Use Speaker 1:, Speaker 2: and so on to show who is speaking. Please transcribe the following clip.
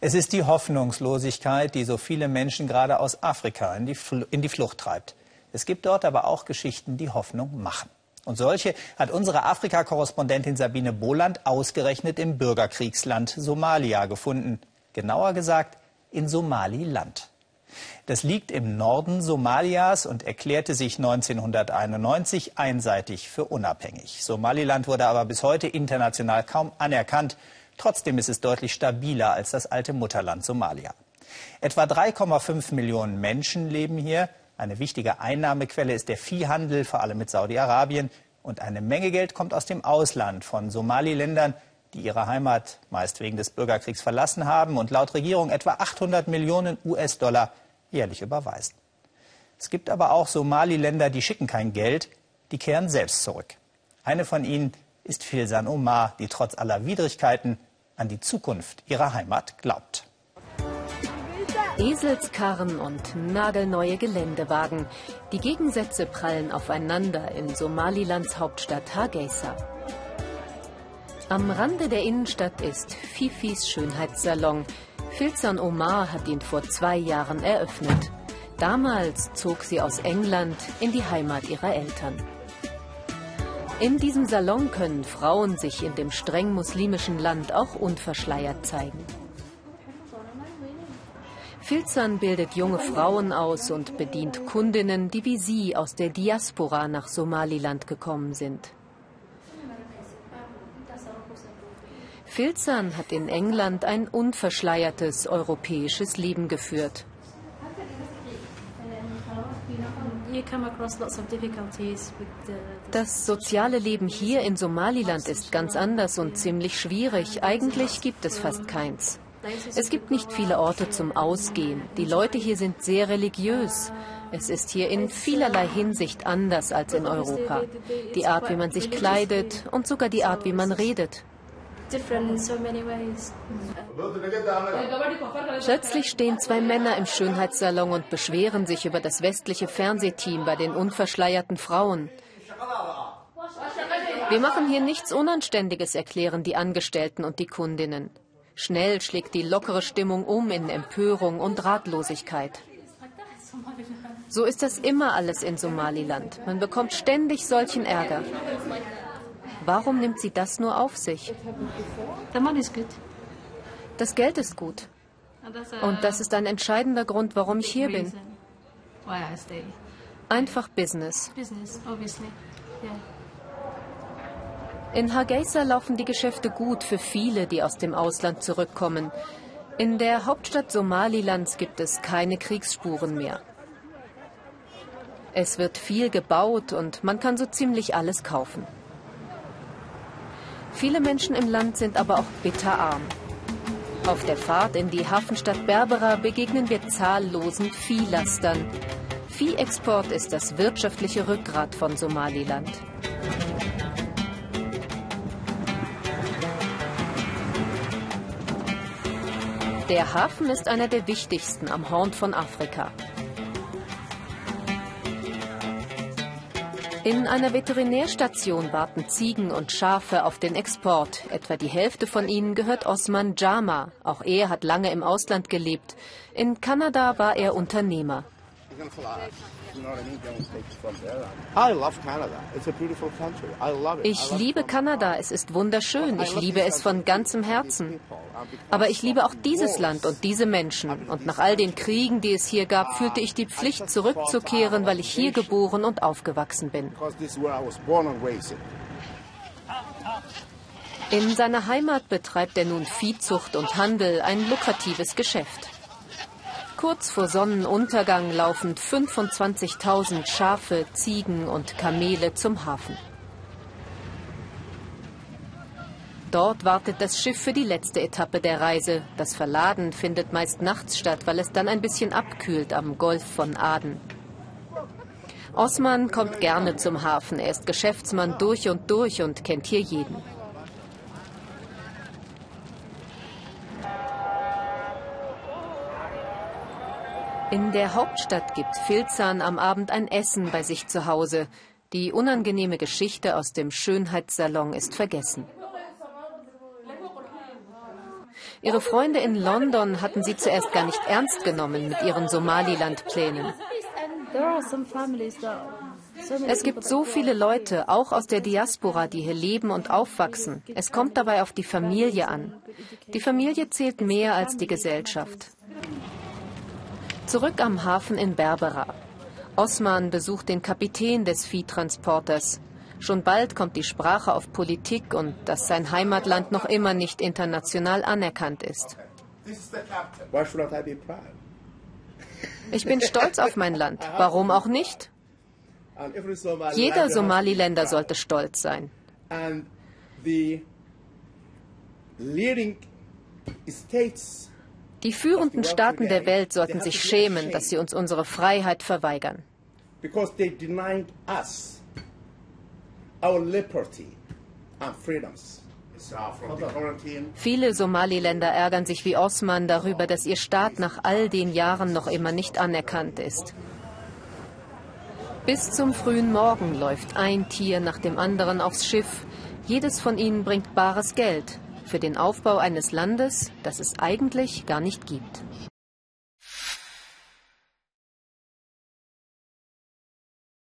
Speaker 1: Es ist die Hoffnungslosigkeit, die so viele Menschen gerade aus Afrika in die, in die Flucht treibt. Es gibt dort aber auch Geschichten, die Hoffnung machen. Und solche hat unsere Afrika-Korrespondentin Sabine Boland ausgerechnet im Bürgerkriegsland Somalia gefunden. Genauer gesagt in Somaliland. Das liegt im Norden Somalias und erklärte sich 1991 einseitig für unabhängig. Somaliland wurde aber bis heute international kaum anerkannt. Trotzdem ist es deutlich stabiler als das alte Mutterland Somalia. Etwa 3,5 Millionen Menschen leben hier. Eine wichtige Einnahmequelle ist der Viehhandel, vor allem mit Saudi-Arabien. Und eine Menge Geld kommt aus dem Ausland von Somaliländern, die ihre Heimat meist wegen des Bürgerkriegs verlassen haben und laut Regierung etwa 800 Millionen US-Dollar jährlich überweisen. Es gibt aber auch Somaliländer, die schicken kein Geld, die kehren selbst zurück. Eine von ihnen ist Filsan Omar, die trotz aller Widrigkeiten an die Zukunft ihrer Heimat glaubt.
Speaker 2: Eselskarren und nagelneue Geländewagen. Die Gegensätze prallen aufeinander in Somalilands Hauptstadt Hargeisa. Am Rande der Innenstadt ist Fifis Schönheitssalon. Filzan Omar hat ihn vor zwei Jahren eröffnet. Damals zog sie aus England in die Heimat ihrer Eltern. In diesem Salon können Frauen sich in dem streng muslimischen Land auch unverschleiert zeigen. Filzern bildet junge Frauen aus und bedient Kundinnen, die wie sie aus der Diaspora nach Somaliland gekommen sind. Filzern hat in England ein unverschleiertes europäisches Leben geführt. Das soziale Leben hier in Somaliland ist ganz anders und ziemlich schwierig. Eigentlich gibt es fast keins. Es gibt nicht viele Orte zum Ausgehen. Die Leute hier sind sehr religiös. Es ist hier in vielerlei Hinsicht anders als in Europa. Die Art, wie man sich kleidet und sogar die Art, wie man redet. Plötzlich stehen zwei Männer im Schönheitssalon und beschweren sich über das westliche Fernsehteam bei den unverschleierten Frauen. Wir machen hier nichts Unanständiges, erklären die Angestellten und die Kundinnen. Schnell schlägt die lockere Stimmung um in Empörung und Ratlosigkeit. So ist das immer alles in Somaliland. Man bekommt ständig solchen Ärger. Warum nimmt sie das nur auf sich? Das Geld ist gut. Und das ist ein entscheidender Grund, warum ich hier bin. Einfach Business. In Hargeisa laufen die Geschäfte gut für viele, die aus dem Ausland zurückkommen. In der Hauptstadt Somalilands gibt es keine Kriegsspuren mehr. Es wird viel gebaut und man kann so ziemlich alles kaufen. Viele Menschen im Land sind aber auch bitterarm. Auf der Fahrt in die Hafenstadt Berbera begegnen wir zahllosen Viehlastern. Viehexport ist das wirtschaftliche Rückgrat von Somaliland. Der Hafen ist einer der wichtigsten am Horn von Afrika. In einer Veterinärstation warten Ziegen und Schafe auf den Export. Etwa die Hälfte von ihnen gehört Osman Jama. Auch er hat lange im Ausland gelebt. In Kanada war er Unternehmer. Ich liebe Kanada, es ist wunderschön, ich liebe es von ganzem Herzen. Aber ich liebe auch dieses Land und diese Menschen. Und nach all den Kriegen, die es hier gab, fühlte ich die Pflicht, zurückzukehren, weil ich hier geboren und aufgewachsen bin. In seiner Heimat betreibt er nun Viehzucht und Handel, ein lukratives Geschäft. Kurz vor Sonnenuntergang laufen 25.000 Schafe, Ziegen und Kamele zum Hafen. Dort wartet das Schiff für die letzte Etappe der Reise. Das Verladen findet meist nachts statt, weil es dann ein bisschen abkühlt am Golf von Aden. Osman kommt gerne zum Hafen. Er ist Geschäftsmann durch und durch und kennt hier jeden. In der Hauptstadt gibt Filzan am Abend ein Essen bei sich zu Hause. Die unangenehme Geschichte aus dem Schönheitssalon ist vergessen. Ihre Freunde in London hatten sie zuerst gar nicht ernst genommen mit ihren Somaliland-Plänen. Es gibt so viele Leute, auch aus der Diaspora, die hier leben und aufwachsen. Es kommt dabei auf die Familie an. Die Familie zählt mehr als die Gesellschaft. Zurück am Hafen in Berbera. Osman besucht den Kapitän des Viehtransporters. Schon bald kommt die Sprache auf Politik und dass sein Heimatland noch immer nicht international anerkannt ist. Ich bin stolz auf mein Land. Warum auch nicht? Jeder Somaliländer sollte stolz sein. Die führenden Staaten der Welt sollten sich schämen, dass sie uns unsere Freiheit verweigern. Viele Somaliländer ärgern sich wie Osman darüber, dass ihr Staat nach all den Jahren noch immer nicht anerkannt ist. Bis zum frühen Morgen läuft ein Tier nach dem anderen aufs Schiff. Jedes von ihnen bringt bares Geld für den Aufbau eines Landes, das es eigentlich gar nicht gibt.